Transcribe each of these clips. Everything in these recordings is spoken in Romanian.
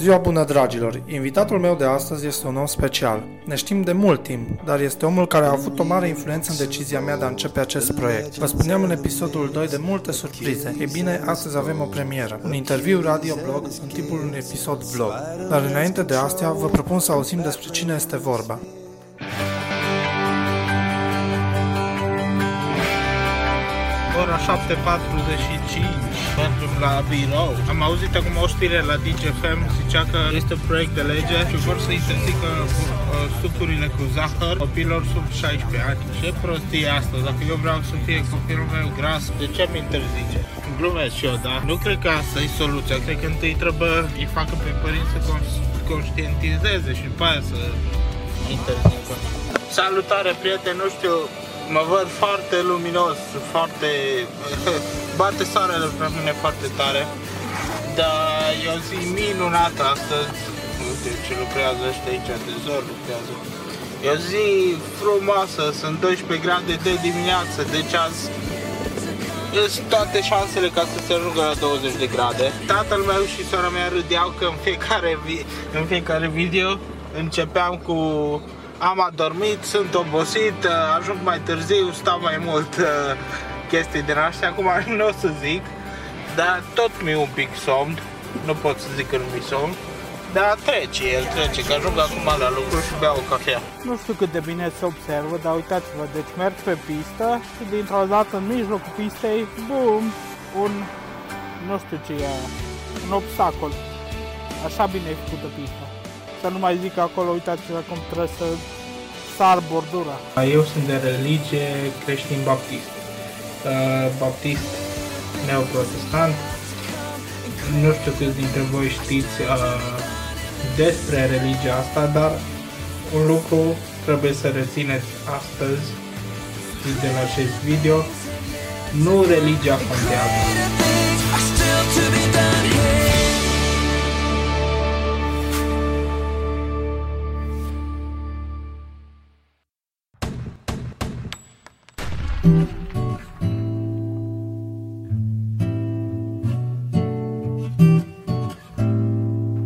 Ziua bună, dragilor! Invitatul meu de astăzi este un om special. Ne știm de mult timp, dar este omul care a avut o mare influență în decizia mea de a începe acest proiect. Vă spuneam în episodul 2 de multe surprize. Ei bine, astăzi avem o premieră. Un interviu radio-blog în timpul unui episod vlog. Dar înainte de astea, vă propun să auzim despre cine este vorba. ora 7.45 pentru la birou. Am auzit acum o știre la DGFM, zicea că este un proiect de lege și vor să interzică uh, sucurile cu zahăr copilor sub 16 ani. Ce prostie asta, dacă eu vreau să fie copilul meu gras, de ce mi interzice? Glumesc și eu, da? Nu cred că asta e soluția, cred că întâi trebuie îi facă pe părinți să conștientizeze și după aia să interzică. Salutare, prieteni, nu știu, mă văd foarte luminos, foarte... bate soarele pe mine foarte tare. Dar e o zi minunată astăzi. Uite ce lucrează ăștia aici, de zor lucrează. E o zi frumoasă, sunt 12 grade de dimineață, deci azi sunt toate șansele ca să se ajungă la 20 de grade. Tatăl meu și sora mea râdeau că în fiecare, vi- în fiecare video începeam cu am adormit, sunt obosit, uh, ajung mai târziu, stau mai mult uh, chestii din astea, acum nu o să zic, dar tot mi-e un pic somn, nu pot să zic că nu mi somn, dar trece, el trece, că ajung acum la lucru și beau o cafea. Nu știu cât de bine se observă, dar uitați-vă, deci merg pe pistă și dintr-o dată în mijlocul pistei, bum, un, nu știu ce e aia, un obstacol. Așa bine e făcută pista. Să nu mai zic acolo, uitați-vă cum trebuie să sar bordura. Eu sunt de religie creștin-baptist. Uh, Baptist neoprotestant. Nu știu câți dintre voi știți uh, despre religia asta, dar un lucru trebuie să rețineți astăzi și de la acest video. Nu religia contează.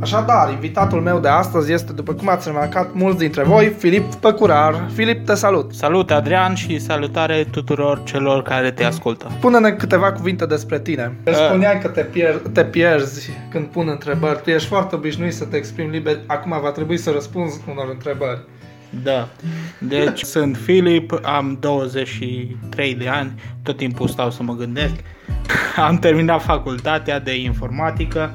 Așadar, invitatul meu de astăzi este, după cum ați remarcat mulți dintre voi, Filip Păcurar. Filip, te salut! Salut Adrian și salutare tuturor celor care te ascultă. Pune-ne câteva cuvinte despre tine. Îmi spuneai că te, pier- te pierzi când pun întrebări. Tu ești foarte obișnuit să te exprimi liber. Acum va trebui să răspunzi unor întrebări. Da. Deci sunt Filip, am 23 de ani, tot timpul stau să mă gândesc. Am terminat facultatea de informatică.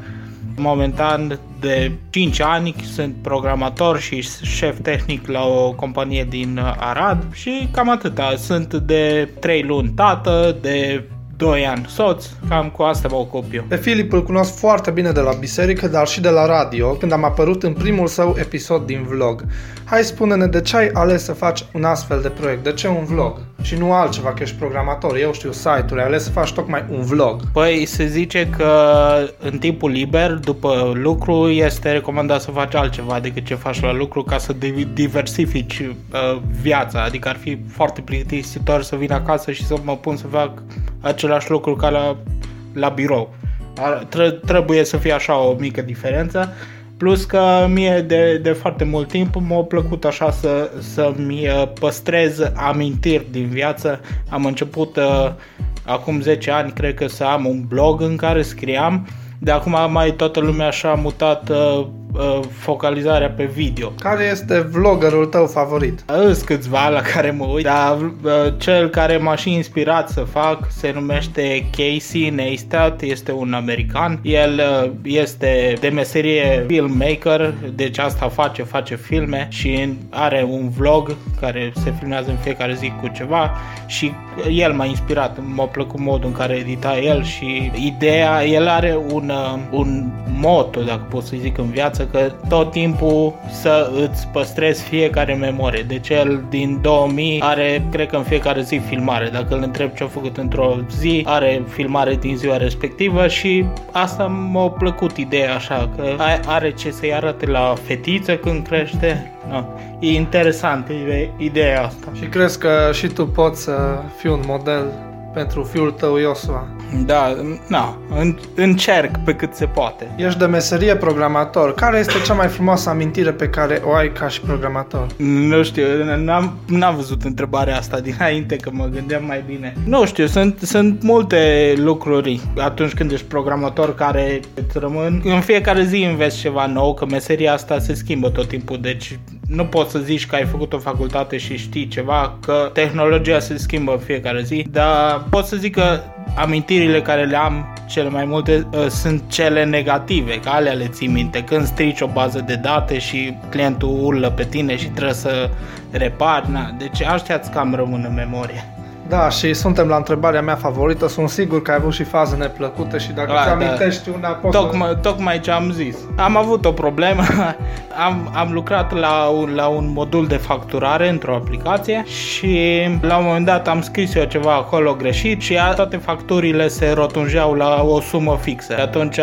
Momentan de 5 ani sunt programator și șef tehnic la o companie din Arad și cam atâta. Sunt de 3 luni tată, de 2 ani soț, cam cu asta mă ocup eu. Pe Filip îl cunosc foarte bine de la biserică, dar și de la radio, când am apărut în primul său episod din vlog. Hai spune-ne de ce ai ales să faci un astfel de proiect, de ce un vlog? Și nu altceva, că ești programator, eu știu site-uri, ai ales să faci tocmai un vlog. Păi se zice că în timpul liber, după lucru, este recomandat să faci altceva decât ce faci la lucru ca să div- diversifici uh, viața. Adică ar fi foarte plictisitor să vin acasă și să mă pun să fac același lucru ca la, la birou. Ar, tre- trebuie să fie așa o mică diferență. Plus că mie de, de foarte mult timp m-a plăcut așa să, să-mi uh, păstrez amintiri din viață. Am început uh, acum 10 ani, cred că să am un blog în care scriam. De acum mai toată lumea și-a mutat uh, uh, focalizarea pe video. Care este vloggerul tău favorit? Îs câțiva la care mă uit, dar uh, cel care m-a și inspirat să fac se numește Casey Neistat, este un american. El uh, este de meserie filmmaker, deci asta face, face filme și are un vlog care se filmează în fiecare zi cu ceva și el m-a inspirat, m-a plăcut modul în care edita el și ideea, el are un, uh, un moto, dacă pot să zic, în viață, că tot timpul să îți păstrezi fiecare memorie. Deci el din 2000 are, cred că în fiecare zi filmare. Dacă îl întreb ce a făcut într-o zi, are filmare din ziua respectivă și asta m-a plăcut ideea așa, că are ce să-i arate la fetiță când crește. No. E interesant ide- ideea asta. Și crezi că și tu poți să fii un model pentru fiul tău Iosua. Da, na, în, încerc pe cât se poate. Ești de meserie programator. Care este cea mai frumoasă amintire pe care o ai ca și programator? Nu știu, n-am, n-am văzut întrebarea asta dinainte că mă gândeam mai bine. Nu știu, sunt, sunt multe lucruri atunci când ești programator care îți rămân. În fiecare zi înveți ceva nou, că meseria asta se schimbă tot timpul, deci nu poți să zici că ai făcut o facultate și știi ceva, că tehnologia se schimbă în fiecare zi, dar pot să zic că amintirile care le am cele mai multe uh, sunt cele negative, că alea le ții minte. Când strici o bază de date și clientul urlă pe tine și trebuie să repari, na, deci aștia îți cam rămân în memorie. Da, și suntem la întrebarea mea favorită. Sunt sigur că ai avut și faze neplăcute și dacă Da, ți da. amintești una, poți Tocmai, tocmai ce am zis. Am avut o problemă. Am, am lucrat la un, la un modul de facturare într-o aplicație și la un moment dat am scris eu ceva acolo greșit și a- toate facturile se rotunjeau la o sumă fixă. Și atunci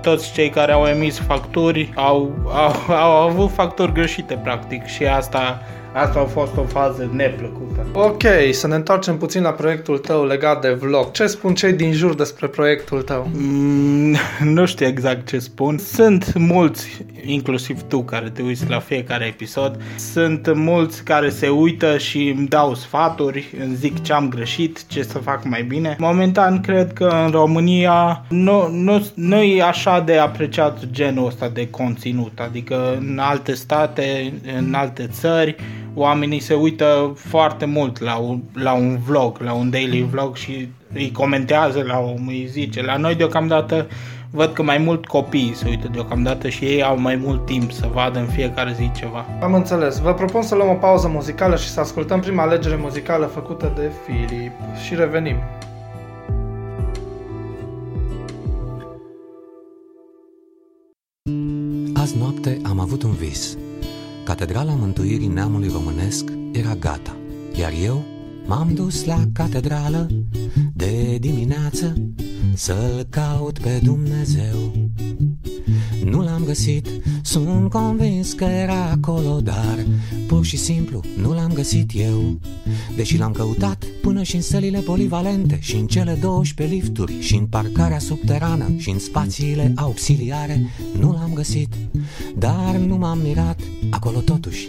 toți cei care au emis facturi au, au, au avut facturi greșite practic și asta, asta a fost o fază neplăcută. Ok, să ne întoarcem puțin la proiectul tău legat de vlog. Ce spun cei din jur despre proiectul tău? Mm, nu știu exact ce spun. Sunt mulți, inclusiv tu, care te uiți la fiecare episod. Sunt mulți care se uită și îmi dau sfaturi, îmi zic ce am greșit, ce să fac mai bine. Momentan, cred că în România nu, nu, nu e așa de apreciat genul ăsta de conținut. Adică în alte state, în alte țări, oamenii se uită foarte mult la un, la un vlog, la un daily vlog și îi comentează la om, îi zice. La noi deocamdată văd că mai mult copii se uită deocamdată și ei au mai mult timp să vadă în fiecare zi ceva. Am înțeles. Vă propun să luăm o pauză muzicală și să ascultăm prima alegere muzicală făcută de Filip. Și revenim. Azi noapte am avut un vis. Catedrala Mântuirii Neamului Românesc era gata, iar eu m-am dus la catedrală de dimineață să-L caut pe Dumnezeu. Nu l-am găsit, sunt convins că era acolo, dar pur și simplu nu l-am găsit eu. Deși l-am căutat până și în sălile polivalente și în cele 12 lifturi și în parcarea subterană și în spațiile auxiliare, nu l-am găsit. Dar nu m-am mirat, acolo totuși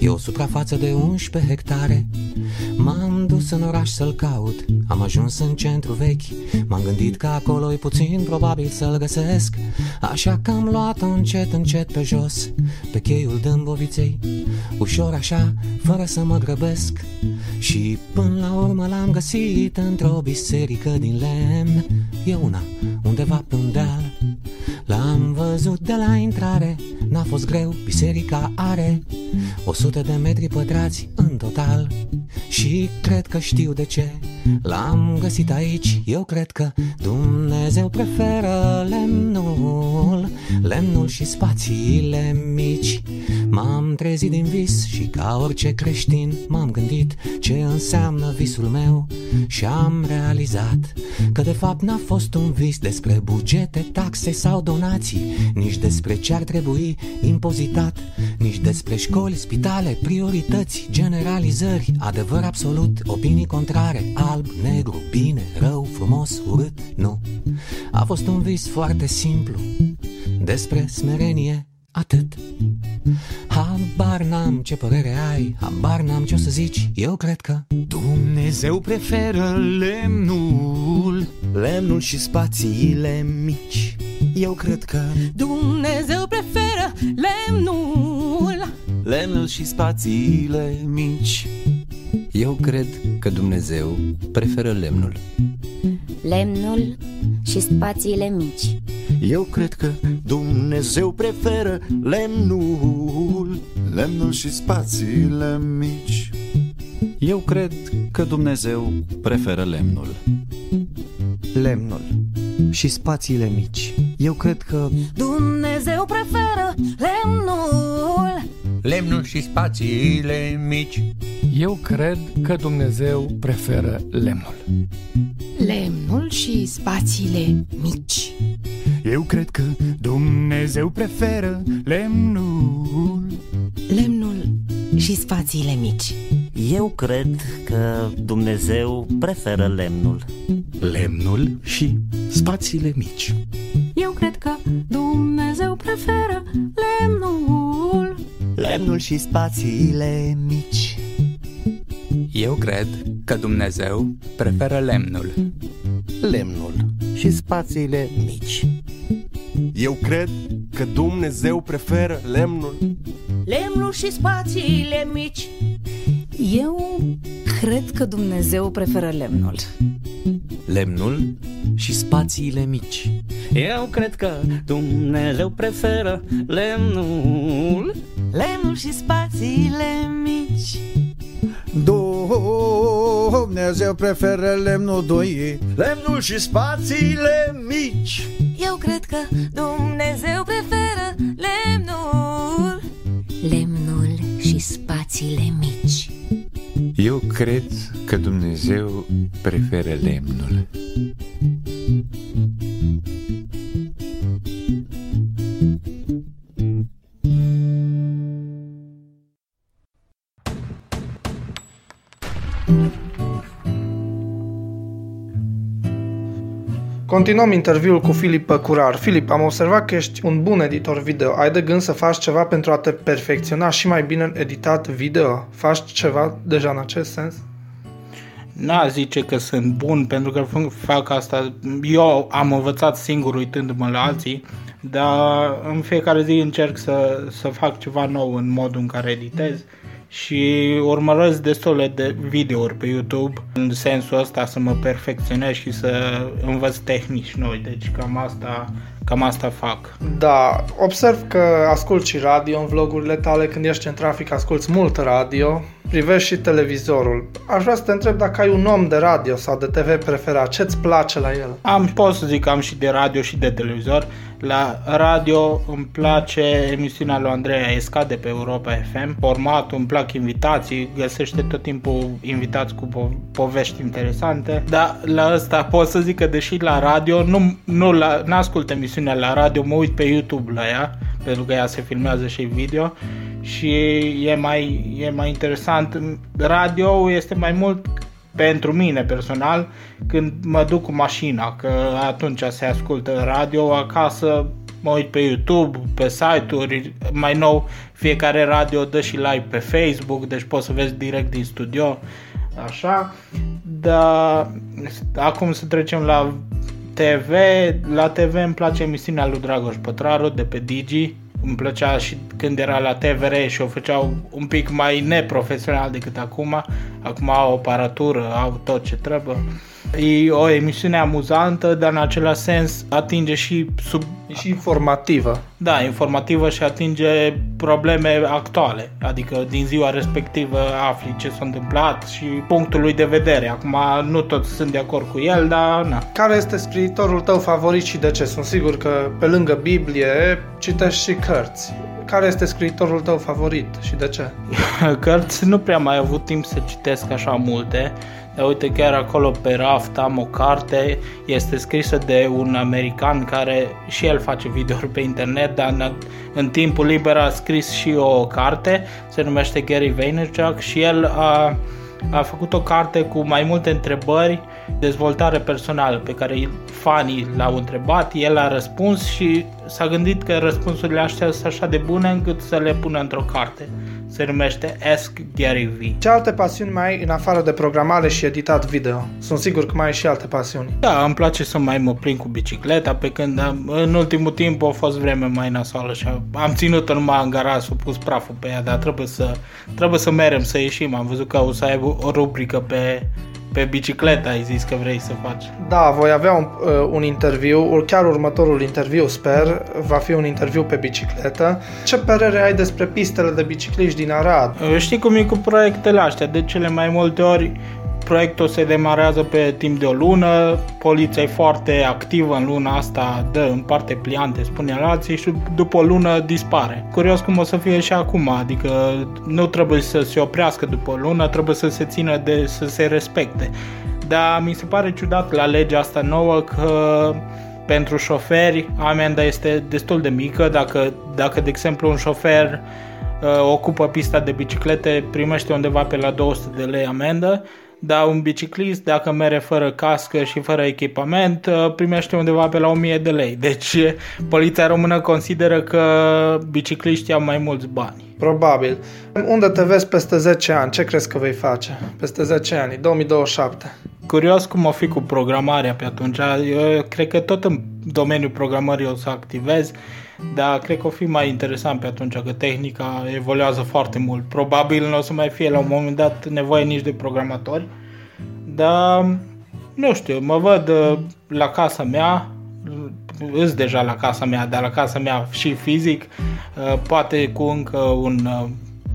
e o suprafață de 11 hectare. M-am dus în oraș să-l caut, am ajuns în centru vechi, m-am gândit că acolo e puțin probabil să-l găsesc, așa că am luat-o încet, încet pe jos, pe cheiul Dâmboviței, ușor așa, fără să mă grăbesc. Și până la urmă l-am găsit într-o biserică din lemn, e una, undeva pe un deal. L-am văzut de la intrare, n-a fost greu, biserica are 100 de metri pătrați în total. Și cred că știu de ce L-am găsit aici, eu cred că Dumnezeu preferă lemnul Lemnul și spațiile mici M-am trezit din vis și ca orice creștin M-am gândit ce înseamnă visul meu Și am realizat că de fapt n-a fost un vis despre bugete, taxe sau donații Nici despre ce ar trebui impozitat Nici despre școli, spitale, priorități, generalizări Adevăr absolut, opinii contrare, alb, negru, bine, rău, frumos, urât, nu. A fost un vis foarte simplu despre smerenie Atât Habar n-am ce părere ai Habar n-am ce o să zici Eu cred că Dumnezeu preferă lemnul. Lemnul și spațiile mici. Eu cred că Dumnezeu preferă lemnul. Lemnul și spațiile mici. Eu cred că Dumnezeu preferă lemnul. lemnul și spațiile mici. Eu cred că Dumnezeu preferă lemnul Lemnul și spațiile mici Eu cred că Dumnezeu preferă lemnul. lemnul și spațiile mici. Eu cred că Dumnezeu preferă lemnul Lemnul și spațiile mici Eu cred că Dumnezeu preferă lemnul. Lemnul și spațiile mici. Eu cred că Dumnezeu preferă lemnul Lemnul și spațiile mici. Eu cred că Dumnezeu preferă lemnul. Lemnul și spațiile mici. Eu cred că Dumnezeu preferă lemnul Lemnul și spațiile mici Eu cred că Dumnezeu preferă lemnul Lemnul și spațiile mici Eu cred că Dumnezeu preferă lemnul Lemnul și spațiile mici. Eu cred că Dumnezeu preferă lemnul. Lemnul și spațiile mici. Eu cred că Dumnezeu preferă lemnul. Lemnul și spațiile mici. Dumnezeu preferă lemnul doi. Lemnul și spațiile mici. Eu cred că Dumnezeu preferă Eu cred că Dumnezeu preferă lemnul Continuăm interviul cu Filip Păcurar. Filip, am observat că ești un bun editor video. Ai de gând să faci ceva pentru a te perfecționa și mai bine în editat video? Faci ceva deja în acest sens? N-a zice că sunt bun pentru că fac asta. Eu am învățat singur uitându-mă la alții, dar în fiecare zi încerc să, să fac ceva nou în modul în care editez și urmăresc destule de videouri pe YouTube în sensul ăsta să mă perfecționez și să învăț tehnici noi, deci cam asta, cam asta fac. Da, observ că asculti și radio în vlogurile tale, când ești în trafic asculti mult radio, privești și televizorul. Aș vrea să te întreb dacă ai un om de radio sau de TV preferat, ce-ți place la el? Am, pot să zic că am și de radio și de televizor. La radio îmi place emisiunea lui Andreea Esca de pe Europa FM. Formatul, îmi plac invitații, găsește tot timpul invitați cu po- povești interesante. Dar la ăsta pot să zic că deși la radio, nu, nu la, n-ascult emisiunea la radio, mă uit pe YouTube la ea, pentru că ea se filmează și video și e mai, e mai interesant. Radio este mai mult pentru mine personal când mă duc cu mașina, că atunci se ascultă radio acasă, mă uit pe YouTube, pe site-uri, mai nou fiecare radio dă și live pe Facebook, deci poți să vezi direct din studio, așa, dar acum să trecem la TV, la TV îmi place emisiunea lui Dragoș Pătraru de pe Digi, îmi plăcea și când era la TVR și o făceau un pic mai neprofesional decât acum. Acum au aparatură, au tot ce trebuie. E o emisiune amuzantă, dar în același sens atinge și sub... E și informativă. Da, informativă și atinge probleme actuale. Adică din ziua respectivă afli ce s-a întâmplat și punctul lui de vedere. Acum nu toți sunt de acord cu el, dar na. Care este scriitorul tău favorit și de ce? Sunt sigur că pe lângă Biblie citești și cărți. Care este scriitorul tău favorit și de ce? Cărți nu prea mai avut timp să citesc așa multe. Dar uite, chiar acolo pe raft am o carte, este scrisă de un american care și el face videouri pe internet, dar în, în timpul liber a scris și o carte, se numește Gary Vaynerchuk și el a, a făcut o carte cu mai multe întrebări, dezvoltare personală pe care fanii l-au întrebat, el a răspuns și s-a gândit că răspunsurile astea sunt așa de bune încât să le pună într-o carte se numește Ask Gary V. Ce alte pasiuni mai ai în afară de programare și editat video? Sunt sigur că mai ai și alte pasiuni. Da, îmi place să mai mă plimb cu bicicleta, pe când am, în ultimul timp a fost vreme mai nasoală și am ținut-o numai în garaj, s-a pus praful pe ea, dar trebuie să, trebuie să merem, să ieșim. Am văzut că o să aibă o rubrică pe pe bicicletă ai zis că vrei să faci. Da, voi avea un, uh, un interviu, chiar următorul interviu, sper, va fi un interviu pe bicicletă. Ce părere ai despre pistele de bicicliști din Arad? Știi cum e cu proiectele astea, de cele mai multe ori proiectul se demarează pe timp de o lună, poliția e foarte activă în luna asta, dă în parte pliante, spune alții și după o lună dispare. Curios cum o să fie și acum, adică nu trebuie să se oprească după o lună, trebuie să se țină de să se respecte. Dar mi se pare ciudat la legea asta nouă că pentru șoferi amenda este destul de mică, dacă, dacă de exemplu un șofer uh, ocupă pista de biciclete primește undeva pe la 200 de lei amendă, dar un biciclist, dacă mere fără cască și fără echipament, uh, primește undeva pe la 1000 de lei. Deci poliția română consideră că bicicliștii au mai mulți bani. Probabil. Unde te vezi peste 10 ani? Ce crezi că vei face? Peste 10 ani, 2027. Curios cum o fi cu programarea pe atunci. Eu cred că tot în domeniul programării o să activez, dar cred că o fi mai interesant pe atunci, că tehnica evoluează foarte mult. Probabil nu o să mai fie la un moment dat nevoie nici de programatori, dar nu știu, mă văd uh, la casa mea, îs deja la casa mea, dar la casa mea și fizic, uh, poate cu încă un uh,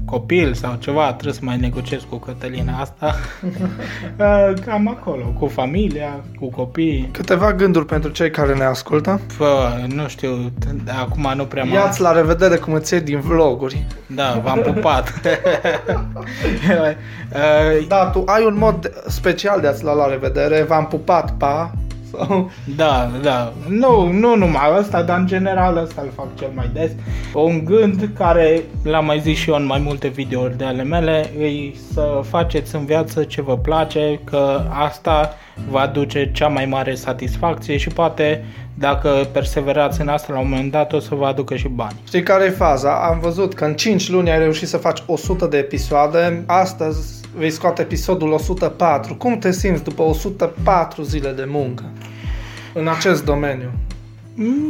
copil sau ceva, trebuie să mai negociez cu Cătălina asta. Uh, cam acolo, cu familia, cu copii. Câteva gânduri pentru cei care ne ascultă. Bă, nu știu, acum nu prea mai... Ia-ți la revedere cum îți iei din vloguri. Da, v-am pupat. da, tu ai un mod special de a-ți la la revedere, v-am pupat, pa, sau... Da, da. Nu, nu numai ăsta, dar în general ăsta îl fac cel mai des. Un gând care l-am mai zis și eu în mai multe videouri de ale mele, e să faceți în viață ce vă place, că asta va aduce cea mai mare satisfacție și poate dacă perseverați în asta la un moment dat o să vă aducă și bani. Știi care e faza? Am văzut că în 5 luni ai reușit să faci 100 de episoade, astăzi vei scoate episodul 104. Cum te simți după 104 zile de muncă în acest domeniu?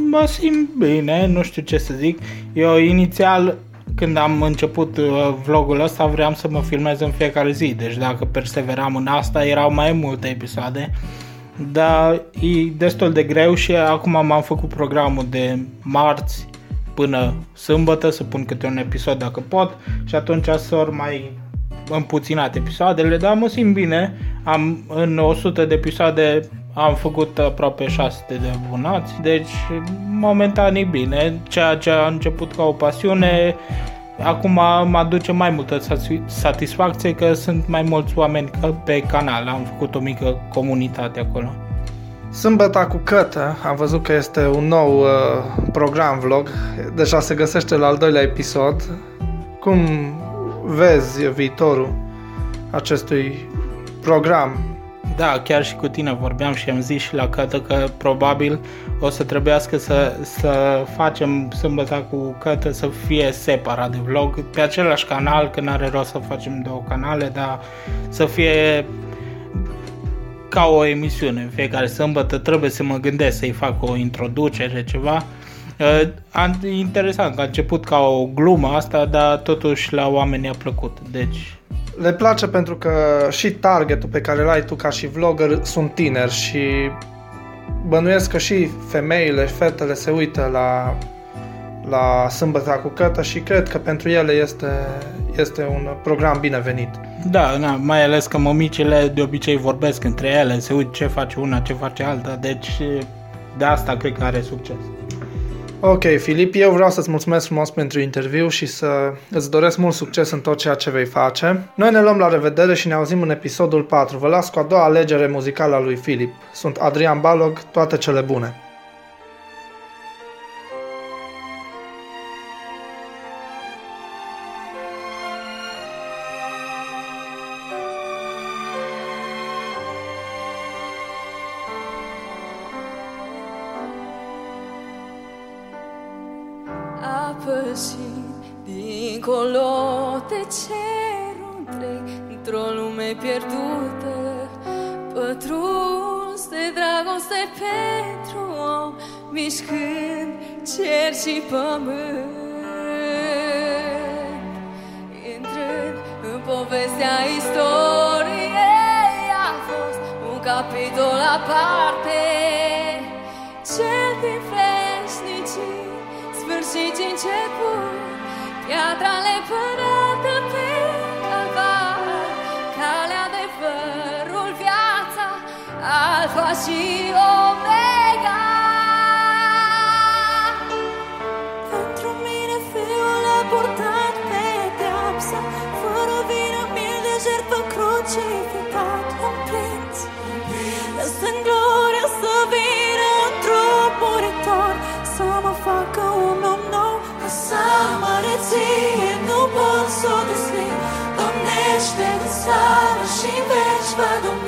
Mă simt bine, nu știu ce să zic. Eu inițial când am început uh, vlogul ăsta vreau să mă filmez în fiecare zi, deci dacă perseveram în asta erau mai multe episoade, dar e destul de greu și acum m-am făcut programul de marți până sâmbătă să pun câte un episod dacă pot și atunci sor mai împuținat episoadele, dar mă simt bine. Am, în 100 de episoade am făcut aproape 600 de abonați, deci momentan e bine. Ceea ce a început ca o pasiune, acum mă aduce mai multă satisfacție că sunt mai mulți oameni pe canal. Am făcut o mică comunitate acolo. Sâmbăta cu Cătă, am văzut că este un nou uh, program vlog, deja se găsește la al doilea episod. Cum vezi viitorul acestui program? Da, chiar și cu tine vorbeam și am zis și la Cătă că probabil o să trebuiască să, să facem sâmbătă cu Cătă să fie separat de vlog pe același canal, că n-are rost să facem două canale, dar să fie ca o emisiune în fiecare sâmbătă, trebuie să mă gândesc să-i fac o introducere, ceva. Uh, interesant că a început ca o glumă asta, dar totuși la oameni a plăcut, deci... Le place pentru că și targetul pe care îl ai tu ca și vlogger sunt tineri și bănuiesc că și femeile, fetele se uită la, la Sâmbăta cu Cătă și cred că pentru ele este, este un program binevenit. Da, na, mai ales că mămicile de obicei vorbesc între ele, se uit ce face una, ce face alta, deci de asta cred că are succes. Ok, Filip, eu vreau să-ți mulțumesc frumos pentru interviu și să îți doresc mult succes în tot ceea ce vei face. Noi ne luăm la revedere și ne auzim în episodul 4. Vă las cu a doua alegere muzicală a lui Filip. Sunt Adrian Balog, toate cele bune! Dincolo de cerul întreg Într-o lume pierdută Pătruns de dragoste pentru om Mișcând cer și pământ. Intrând în povestea istoriei A fost un capitol aparte. Cel din freșnicii Sfârșit început Piatra lepădată pe calvar Calea de fărul viața Alfa și Omega savu šim vērš vadu